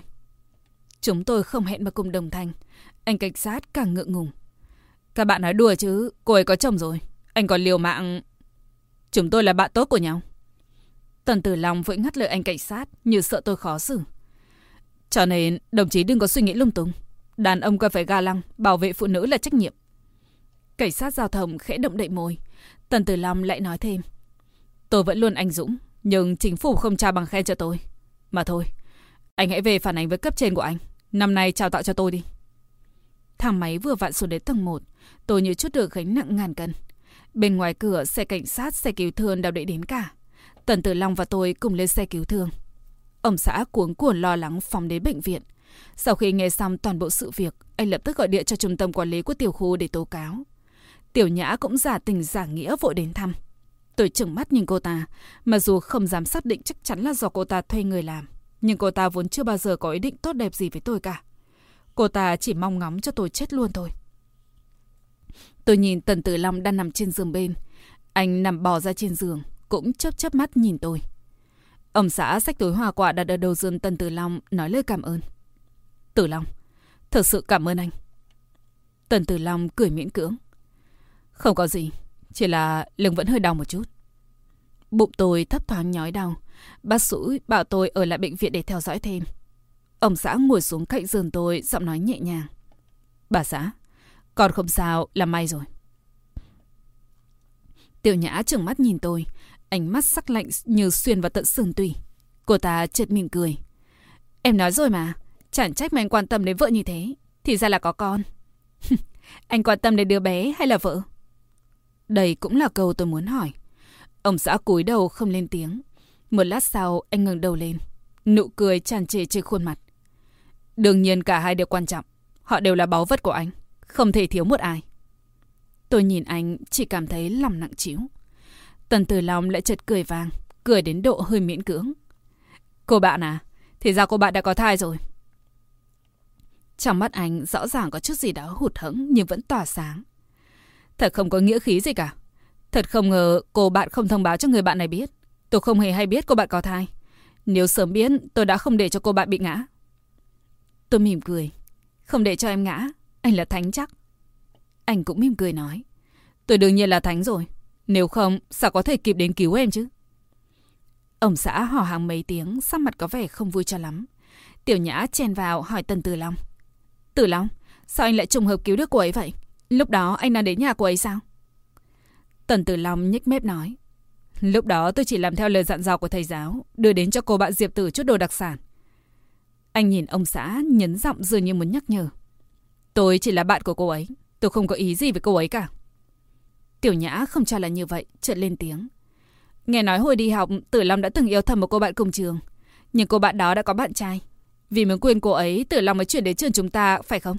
Chúng tôi không hẹn mà cùng đồng thanh. Anh cảnh sát càng ngượng ngùng. Các bạn nói đùa chứ, cô ấy có chồng rồi. Anh còn liều mạng... Chúng tôi là bạn tốt của nhau. Tần Tử Long vội ngắt lời anh cảnh sát như sợ tôi khó xử. Cho nên đồng chí đừng có suy nghĩ lung tung. Đàn ông cần phải ga lăng, bảo vệ phụ nữ là trách nhiệm. Cảnh sát giao thông khẽ động đậy môi. Tần Tử Long lại nói thêm. Tôi vẫn luôn anh dũng, nhưng chính phủ không trao bằng khen cho tôi. Mà thôi, anh hãy về phản ánh với cấp trên của anh. Năm nay trao tạo cho tôi đi. Thang máy vừa vặn xuống đến tầng 1. Tôi như chút được gánh nặng ngàn cân. Bên ngoài cửa, xe cảnh sát, xe cứu thương đều đợi đến cả. Tần Tử Long và tôi cùng lên xe cứu thương. Ông xã cuống cuồng lo lắng phóng đến bệnh viện. Sau khi nghe xong toàn bộ sự việc, anh lập tức gọi điện cho trung tâm quản lý của tiểu khu để tố cáo. Tiểu Nhã cũng giả tình giả nghĩa vội đến thăm. Tôi chừng mắt nhìn cô ta, mặc dù không dám xác định chắc chắn là do cô ta thuê người làm. Nhưng cô ta vốn chưa bao giờ có ý định tốt đẹp gì với tôi cả. Cô ta chỉ mong ngóng cho tôi chết luôn thôi. Tôi nhìn Tần Tử Long đang nằm trên giường bên. Anh nằm bò ra trên giường, cũng chớp chớp mắt nhìn tôi. Ông xã xách túi hoa quả đặt ở đầu giường Tần Tử Long nói lời cảm ơn. Tử Long, thật sự cảm ơn anh. Tần Tử Long cười miễn cưỡng. Không có gì, chỉ là lưng vẫn hơi đau một chút. Bụng tôi thấp thoáng nhói đau. Bác sĩ bảo tôi ở lại bệnh viện để theo dõi thêm. Ông xã ngồi xuống cạnh giường tôi, giọng nói nhẹ nhàng. Bà xã, còn không sao là may rồi. Tiểu Nhã trừng mắt nhìn tôi, ánh mắt sắc lạnh như xuyên vào tận sườn tùy. Cô ta chợt mỉm cười. Em nói rồi mà, chẳng trách mà anh quan tâm đến vợ như thế. Thì ra là có con. anh quan tâm đến đứa bé hay là vợ? Đây cũng là câu tôi muốn hỏi. Ông xã cúi đầu không lên tiếng. Một lát sau, anh ngẩng đầu lên. Nụ cười tràn trề trên khuôn mặt. Đương nhiên cả hai đều quan trọng. Họ đều là báu vật của anh. Không thể thiếu một ai. Tôi nhìn anh, chỉ cảm thấy lòng nặng trĩu. Tần Tử Long lại chợt cười vàng. Cười đến độ hơi miễn cưỡng. Cô bạn à? Thì ra cô bạn đã có thai rồi. Trong mắt anh rõ ràng có chút gì đó hụt hẫng nhưng vẫn tỏa sáng. Thật không có nghĩa khí gì cả. Thật không ngờ cô bạn không thông báo cho người bạn này biết. Tôi không hề hay biết cô bạn có thai. Nếu sớm biết, tôi đã không để cho cô bạn bị ngã. Tôi mỉm cười. Không để cho em ngã. Anh là thánh chắc. Anh cũng mỉm cười nói. Tôi đương nhiên là thánh rồi. Nếu không, sao có thể kịp đến cứu em chứ? Ông xã hò hàng mấy tiếng, sắc mặt có vẻ không vui cho lắm. Tiểu Nhã chen vào hỏi Tần Tử Long. Tử Long, sao anh lại trùng hợp cứu được cô ấy vậy? Lúc đó anh đang đến nhà cô ấy sao? Tần Tử Long nhếch mép nói. Lúc đó tôi chỉ làm theo lời dặn dò của thầy giáo, đưa đến cho cô bạn Diệp Tử chút đồ đặc sản. Anh nhìn ông xã, nhấn giọng dường như muốn nhắc nhở. Tôi chỉ là bạn của cô ấy, tôi không có ý gì với cô ấy cả. Tiểu Nhã không cho là như vậy, chợt lên tiếng. Nghe nói hồi đi học, Tử Long đã từng yêu thầm một cô bạn cùng trường. Nhưng cô bạn đó đã có bạn trai. Vì muốn quên cô ấy, Tử Long mới chuyển đến trường chúng ta, phải không?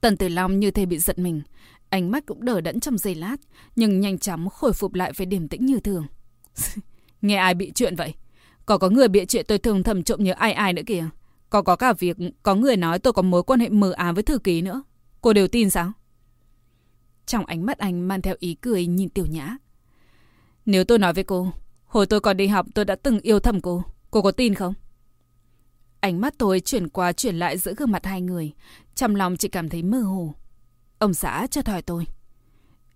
Tần Tử Long như thể bị giật mình. Ánh mắt cũng đờ đẫn trong giây lát, nhưng nhanh chóng khôi phục lại với điềm tĩnh như thường. Nghe ai bị chuyện vậy? Có có người bị chuyện tôi thường thầm trộm nhớ ai ai nữa kìa. Có có cả việc có người nói tôi có mối quan hệ mờ ám với thư ký nữa. Cô đều tin sao? Trong ánh mắt anh mang theo ý cười nhìn tiểu nhã. Nếu tôi nói với cô, hồi tôi còn đi học tôi đã từng yêu thầm cô. Cô có tin không? Ánh mắt tôi chuyển qua chuyển lại giữa gương mặt hai người. Trong lòng chỉ cảm thấy mơ hồ. Ông xã cho hỏi tôi.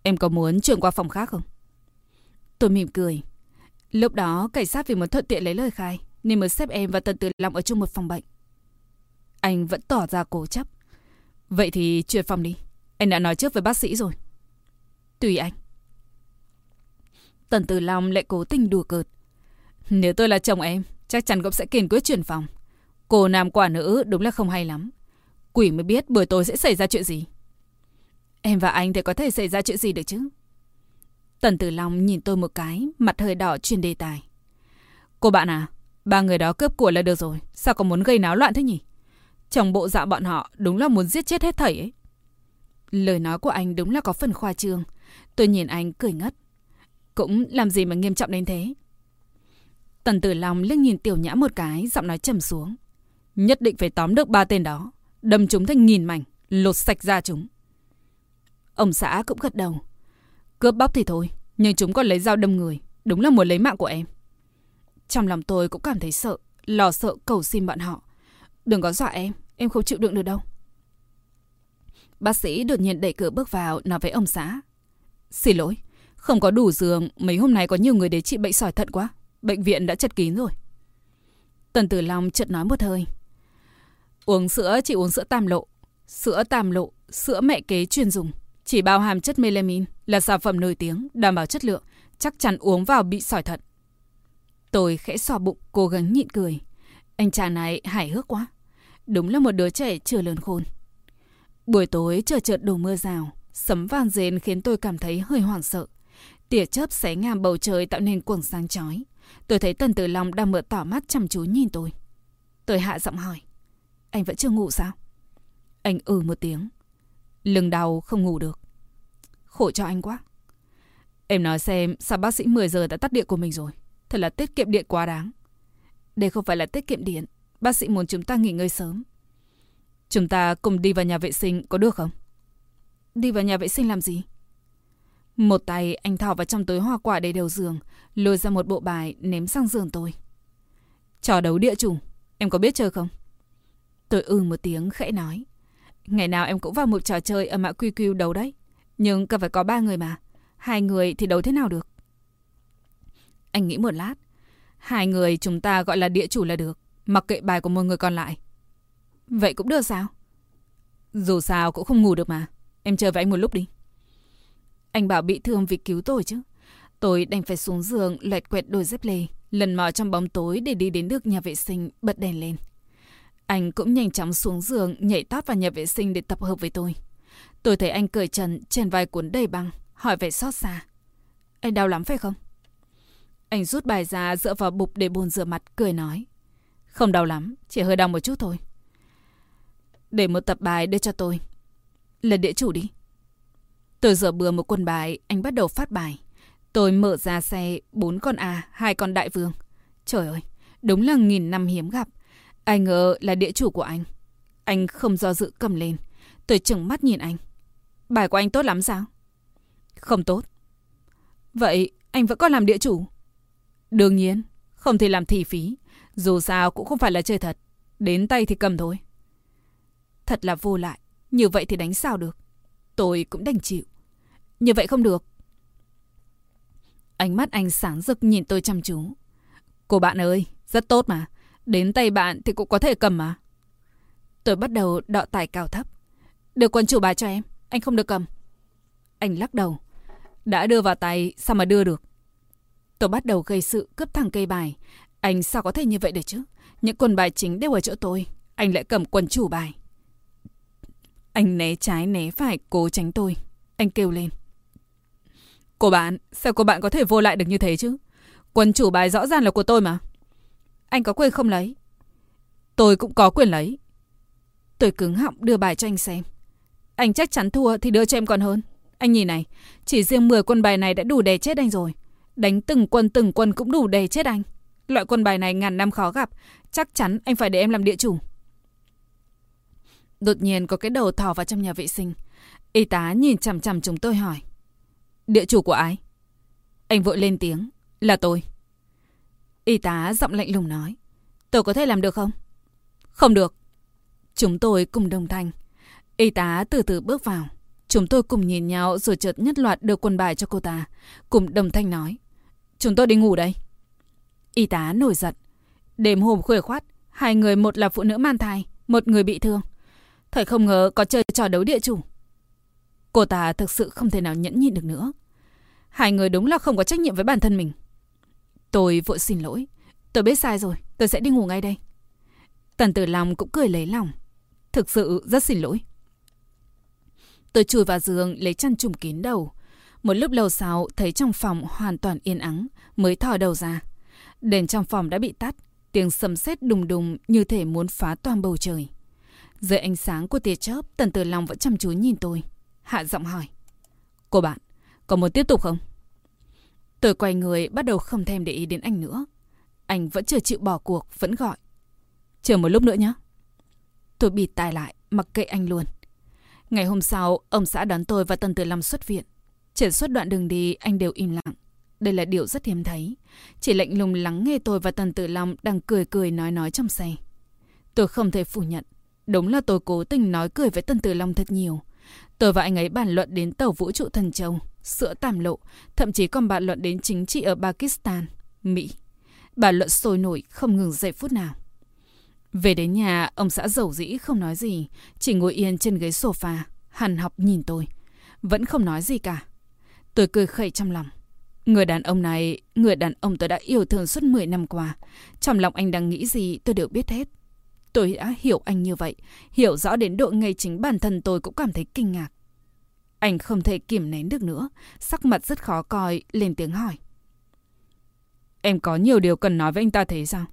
Em có muốn chuyển qua phòng khác không? Tôi mỉm cười. Lúc đó cảnh sát vì muốn thuận tiện lấy lời khai nên mới xếp em và Tần Tử Long ở chung một phòng bệnh. Anh vẫn tỏ ra cố chấp. Vậy thì chuyển phòng đi. Anh đã nói trước với bác sĩ rồi. Tùy anh. Tần Tử Long lại cố tình đùa cợt. Nếu tôi là chồng em, chắc chắn cũng sẽ kiên quyết chuyển phòng. Cô nam quả nữ đúng là không hay lắm. Quỷ mới biết buổi tối sẽ xảy ra chuyện gì. Em và anh thì có thể xảy ra chuyện gì được chứ? Tần Tử Long nhìn tôi một cái, mặt hơi đỏ chuyển đề tài. Cô bạn à, ba người đó cướp của là được rồi, sao còn muốn gây náo loạn thế nhỉ? Trong bộ dạ bọn họ đúng là muốn giết chết hết thảy ấy. Lời nói của anh đúng là có phần khoa trương. Tôi nhìn anh cười ngất. Cũng làm gì mà nghiêm trọng đến thế? Tần Tử Long liếc nhìn Tiểu Nhã một cái, giọng nói trầm xuống. Nhất định phải tóm được ba tên đó. Đâm chúng thành nghìn mảnh. Lột sạch ra chúng. Ông xã cũng gật đầu. Cướp bóc thì thôi. Nhưng chúng còn lấy dao đâm người. Đúng là muốn lấy mạng của em. Trong lòng tôi cũng cảm thấy sợ. Lo sợ cầu xin bọn họ. Đừng có dọa em. Em không chịu đựng được đâu. Bác sĩ đột nhiên đẩy cửa bước vào nói với ông xã. Xin lỗi. Không có đủ giường. Mấy hôm nay có nhiều người đến trị bệnh sỏi thận quá. Bệnh viện đã chật kín rồi. Tần Tử Long chợt nói một hơi. Uống sữa chỉ uống sữa tam lộ. Sữa tam lộ, sữa mẹ kế chuyên dùng. Chỉ bao hàm chất melamine là sản phẩm nổi tiếng, đảm bảo chất lượng. Chắc chắn uống vào bị sỏi thận. Tôi khẽ xò bụng, cố gắng nhịn cười. Anh chàng này hài hước quá. Đúng là một đứa trẻ chưa lớn khôn. Buổi tối trời chợt đổ mưa rào. Sấm vang rền khiến tôi cảm thấy hơi hoảng sợ. Tỉa chớp xé ngang bầu trời tạo nên quầng sáng chói. Tôi thấy Tần Tử Long đang mở tỏ mắt chăm chú nhìn tôi. Tôi hạ giọng hỏi. Anh vẫn chưa ngủ sao? Anh ừ một tiếng. Lưng đau không ngủ được. Khổ cho anh quá. Em nói xem sao bác sĩ 10 giờ đã tắt điện của mình rồi. Thật là tiết kiệm điện quá đáng. Đây không phải là tiết kiệm điện. Bác sĩ muốn chúng ta nghỉ ngơi sớm. Chúng ta cùng đi vào nhà vệ sinh có được không? Đi vào nhà vệ sinh làm gì? Một tay anh thò vào trong túi hoa quả đầy đầu giường, lôi ra một bộ bài ném sang giường tôi. Trò đấu địa chủ, em có biết chơi không? Tôi ư một tiếng khẽ nói. Ngày nào em cũng vào một trò chơi ở mã quy quy đấu đấy. Nhưng cần phải có ba người mà. Hai người thì đấu thế nào được? Anh nghĩ một lát. Hai người chúng ta gọi là địa chủ là được. Mặc kệ bài của một người còn lại. Vậy cũng được sao? Dù sao cũng không ngủ được mà. Em chơi với anh một lúc đi. Anh bảo bị thương vì cứu tôi chứ. Tôi đành phải xuống giường loẹt quẹt đôi dép lê, lần mò trong bóng tối để đi đến được nhà vệ sinh, bật đèn lên. Anh cũng nhanh chóng xuống giường, nhảy tót vào nhà vệ sinh để tập hợp với tôi. Tôi thấy anh cởi trần, trên vai cuốn đầy băng, hỏi vẻ xót xa. Anh đau lắm phải không? Anh rút bài ra dựa vào bục để bồn rửa mặt, cười nói. Không đau lắm, chỉ hơi đau một chút thôi. Để một tập bài đưa cho tôi. Lần địa chủ đi. Tôi rửa bừa một quân bài, anh bắt đầu phát bài. Tôi mở ra xe, bốn con A, hai con đại vương. Trời ơi, đúng là nghìn năm hiếm gặp. Ai ngờ là địa chủ của anh. Anh không do dự cầm lên. Tôi chừng mắt nhìn anh. Bài của anh tốt lắm sao? Không tốt. Vậy anh vẫn còn làm địa chủ? Đương nhiên, không thể làm thị phí. Dù sao cũng không phải là chơi thật. Đến tay thì cầm thôi. Thật là vô lại. Như vậy thì đánh sao được? Tôi cũng đành chịu. Như vậy không được. Ánh mắt anh sáng rực nhìn tôi chăm chú. Cô bạn ơi, rất tốt mà. Đến tay bạn thì cũng có thể cầm mà. Tôi bắt đầu đọ tài cao thấp. Được quân chủ bài cho em, anh không được cầm. Anh lắc đầu. Đã đưa vào tay, sao mà đưa được? Tôi bắt đầu gây sự cướp thẳng cây bài. Anh sao có thể như vậy được chứ? Những quân bài chính đều ở chỗ tôi. Anh lại cầm quân chủ bài. Anh né trái né phải cố tránh tôi. Anh kêu lên. Cô bạn, sao cô bạn có thể vô lại được như thế chứ? Quân chủ bài rõ ràng là của tôi mà. Anh có quyền không lấy. Tôi cũng có quyền lấy. Tôi cứng họng đưa bài cho anh xem. Anh chắc chắn thua thì đưa cho em còn hơn. Anh nhìn này, chỉ riêng 10 quân bài này đã đủ đè chết anh rồi. Đánh từng quân từng quân cũng đủ đè chết anh. Loại quân bài này ngàn năm khó gặp. Chắc chắn anh phải để em làm địa chủ. Đột nhiên có cái đầu thò vào trong nhà vệ sinh. Y tá nhìn chằm chằm chúng tôi hỏi. Địa chủ của ai? Anh vội lên tiếng. Là tôi. Y tá giọng lạnh lùng nói. Tôi có thể làm được không? Không được. Chúng tôi cùng đồng thanh. Y tá từ từ bước vào. Chúng tôi cùng nhìn nhau rồi chợt nhất loạt đưa quần bài cho cô ta. Cùng đồng thanh nói. Chúng tôi đi ngủ đây. Y tá nổi giận. Đêm hôm khuya khoát, hai người một là phụ nữ mang thai, một người bị thương. Thời không ngờ có chơi trò đấu địa chủ. Cô ta thực sự không thể nào nhẫn nhịn được nữa. Hai người đúng là không có trách nhiệm với bản thân mình. Tôi vội xin lỗi. Tôi biết sai rồi, tôi sẽ đi ngủ ngay đây. Tần tử lòng cũng cười lấy lòng. Thực sự rất xin lỗi. Tôi chui vào giường lấy chăn trùm kín đầu. Một lúc lâu sau thấy trong phòng hoàn toàn yên ắng mới thò đầu ra. Đèn trong phòng đã bị tắt, tiếng sầm sét đùng đùng như thể muốn phá toàn bầu trời. Dưới ánh sáng của tia chớp, Tần Tử Long vẫn chăm chú nhìn tôi. Hạ giọng hỏi. Cô bạn, có muốn tiếp tục không? Tôi quay người bắt đầu không thèm để ý đến anh nữa. Anh vẫn chưa chịu bỏ cuộc, vẫn gọi. Chờ một lúc nữa nhé, Tôi bịt tai lại, mặc kệ anh luôn. Ngày hôm sau, ông xã đón tôi và Tân Tử Long xuất viện. Trên suốt đoạn đường đi, anh đều im lặng. Đây là điều rất hiếm thấy. Chỉ lạnh lùng lắng nghe tôi và Tần Tử Long đang cười cười nói nói trong xe. Tôi không thể phủ nhận. Đúng là tôi cố tình nói cười với Tần Tử Long thật nhiều. Tôi và anh ấy bàn luận đến tàu vũ trụ thần châu, sữa tàm lộ, thậm chí còn bàn luận đến chính trị ở Pakistan, Mỹ. Bàn luận sôi nổi, không ngừng giây phút nào. Về đến nhà, ông xã dầu dĩ không nói gì, chỉ ngồi yên trên ghế sofa, hằn học nhìn tôi. Vẫn không nói gì cả. Tôi cười khẩy trong lòng. Người đàn ông này, người đàn ông tôi đã yêu thương suốt 10 năm qua. Trong lòng anh đang nghĩ gì tôi đều biết hết. Tôi đã hiểu anh như vậy, hiểu rõ đến độ ngay chính bản thân tôi cũng cảm thấy kinh ngạc. Anh không thể kìm nén được nữa, sắc mặt rất khó coi, lên tiếng hỏi. Em có nhiều điều cần nói với anh ta thế sao?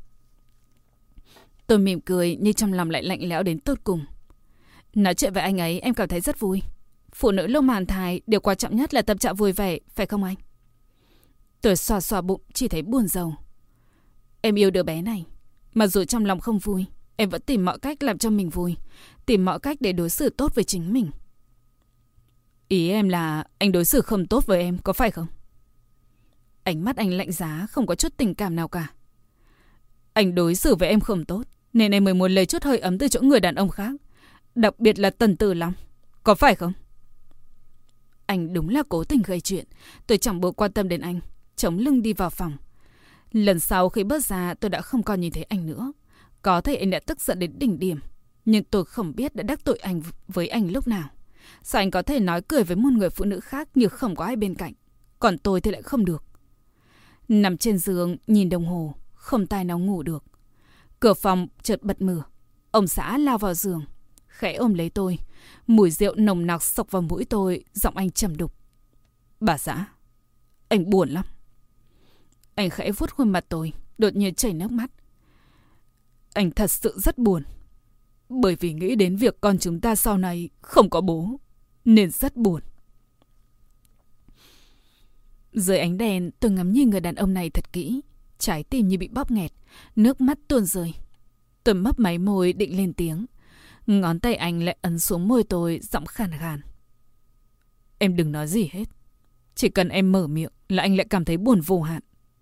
Tôi mỉm cười nhưng trong lòng lại lạnh lẽo đến tột cùng. Nói chuyện với anh ấy em cảm thấy rất vui. Phụ nữ lúc màn thai, điều quan trọng nhất là tâm trạng vui vẻ, phải không anh? Tôi xòa xòa bụng, chỉ thấy buồn rầu. Em yêu đứa bé này. Mà dù trong lòng không vui, em vẫn tìm mọi cách làm cho mình vui. Tìm mọi cách để đối xử tốt với chính mình. Ý em là anh đối xử không tốt với em, có phải không? Ánh mắt anh lạnh giá, không có chút tình cảm nào cả. Anh đối xử với em không tốt, nên em mới muốn lấy chút hơi ấm từ chỗ người đàn ông khác. Đặc biệt là Tần Tử Long. Có phải không? Anh đúng là cố tình gây chuyện. Tôi chẳng buộc quan tâm đến anh. Chống lưng đi vào phòng. Lần sau khi bước ra tôi đã không còn nhìn thấy anh nữa. Có thể anh đã tức giận đến đỉnh điểm. Nhưng tôi không biết đã đắc tội anh với anh lúc nào. Sao anh có thể nói cười với một người phụ nữ khác như không có ai bên cạnh. Còn tôi thì lại không được. Nằm trên giường, nhìn đồng hồ, không tài nào ngủ được. Cửa phòng chợt bật mở. Ông xã lao vào giường, khẽ ôm lấy tôi. Mùi rượu nồng nặc sộc vào mũi tôi, giọng anh trầm đục. Bà xã, anh buồn lắm. Anh khẽ vuốt khuôn mặt tôi, đột nhiên chảy nước mắt. Anh thật sự rất buồn. Bởi vì nghĩ đến việc con chúng ta sau này không có bố, nên rất buồn. Dưới ánh đèn, tôi ngắm nhìn người đàn ông này thật kỹ. Trái tim như bị bóp nghẹt, nước mắt tuôn rơi. Tôi mấp máy môi định lên tiếng. Ngón tay anh lại ấn xuống môi tôi, giọng khàn khàn. Em đừng nói gì hết. Chỉ cần em mở miệng là anh lại cảm thấy buồn vô hạn.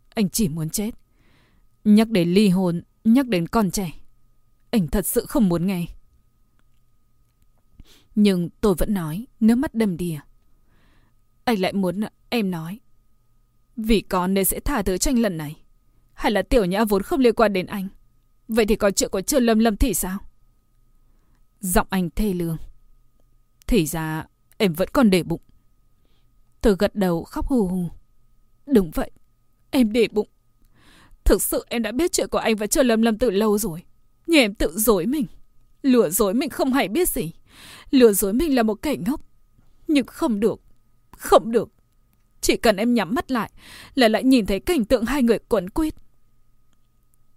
Anh chỉ muốn chết. Nhắc đến ly hôn, nhắc đến con trẻ. Anh thật sự không muốn nghe. Nhưng tôi vẫn nói, nước mắt đầm đìa. Anh lại muốn em nói. Vì con nên sẽ thả thứ tranh lần này. Hay là tiểu nhã vốn không liên quan đến anh. Vậy thì có chuyện của Trương Lâm Lâm thì sao? Giọng anh thê lương. Thì ra em vẫn còn để bụng. Tôi gật đầu khóc hù hù. Đúng vậy, em để bụng. Thực sự em đã biết chuyện của anh và Trương Lâm Lâm từ lâu rồi. Nhưng em tự dối mình. Lừa dối mình không hay biết gì. Lừa dối mình là một kẻ ngốc. Nhưng không được. Không được. Chỉ cần em nhắm mắt lại là lại nhìn thấy cảnh tượng hai người quấn quýt.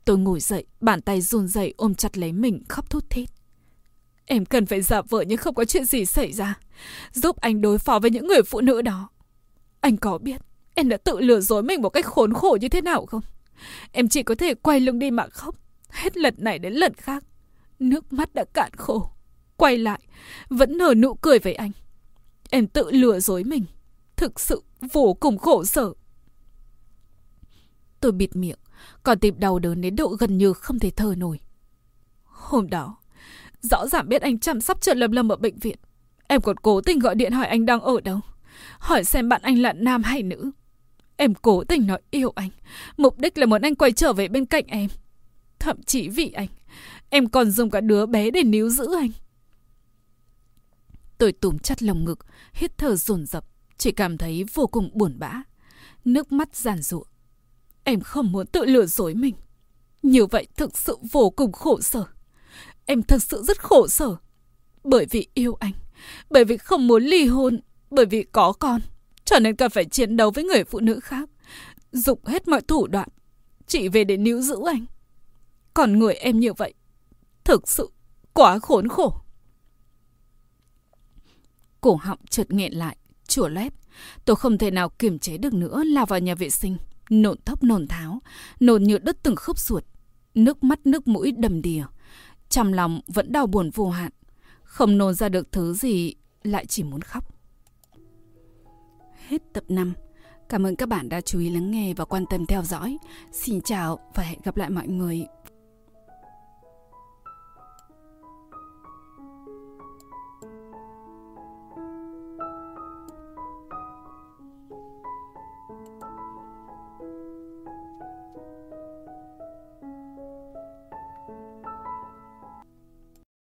Tôi ngồi dậy, bàn tay run rẩy ôm chặt lấy mình khóc thút thít. Em cần phải giả vợ nhưng không có chuyện gì xảy ra. Giúp anh đối phó với những người phụ nữ đó. Anh có biết em đã tự lừa dối mình một cách khốn khổ như thế nào không? Em chỉ có thể quay lưng đi mà khóc. Hết lần này đến lần khác. Nước mắt đã cạn khô. Quay lại, vẫn nở nụ cười với anh. Em tự lừa dối mình. Thực sự vô cùng khổ sở. Tôi bịt miệng, còn tìm đau đớn đến độ gần như không thể thở nổi. Hôm đó, rõ ràng biết anh chăm sóc trợ Lâm Lâm ở bệnh viện. Em còn cố tình gọi điện hỏi anh đang ở đâu. Hỏi xem bạn anh là nam hay nữ. Em cố tình nói yêu anh. Mục đích là muốn anh quay trở về bên cạnh em. Thậm chí vì anh, em còn dùng cả đứa bé để níu giữ anh. Tôi túm chặt lồng ngực, hít thở dồn dập, chỉ cảm thấy vô cùng buồn bã. Nước mắt giàn rụa. Em không muốn tự lừa dối mình. Như vậy thực sự vô cùng khổ sở. Em thực sự rất khổ sở. Bởi vì yêu anh. Bởi vì không muốn ly hôn. Bởi vì có con. Cho nên cần phải chiến đấu với người phụ nữ khác. Dùng hết mọi thủ đoạn. Chỉ về để níu giữ anh. Còn người em như vậy. Thực sự quá khốn khổ. Cổ họng chợt nghẹn lại. Chùa lép. Tôi không thể nào kiềm chế được nữa lao vào nhà vệ sinh. Nộn thốc nồn tháo. Nồn như đứt từng khớp ruột. Nước mắt nước mũi đầm đìa. Trong lòng vẫn đau buồn vô hạn. Không nôn ra được thứ gì, lại chỉ muốn khóc. Hết tập 5. Cảm ơn các bạn đã chú ý lắng nghe và quan tâm theo dõi. Xin chào và hẹn gặp lại mọi người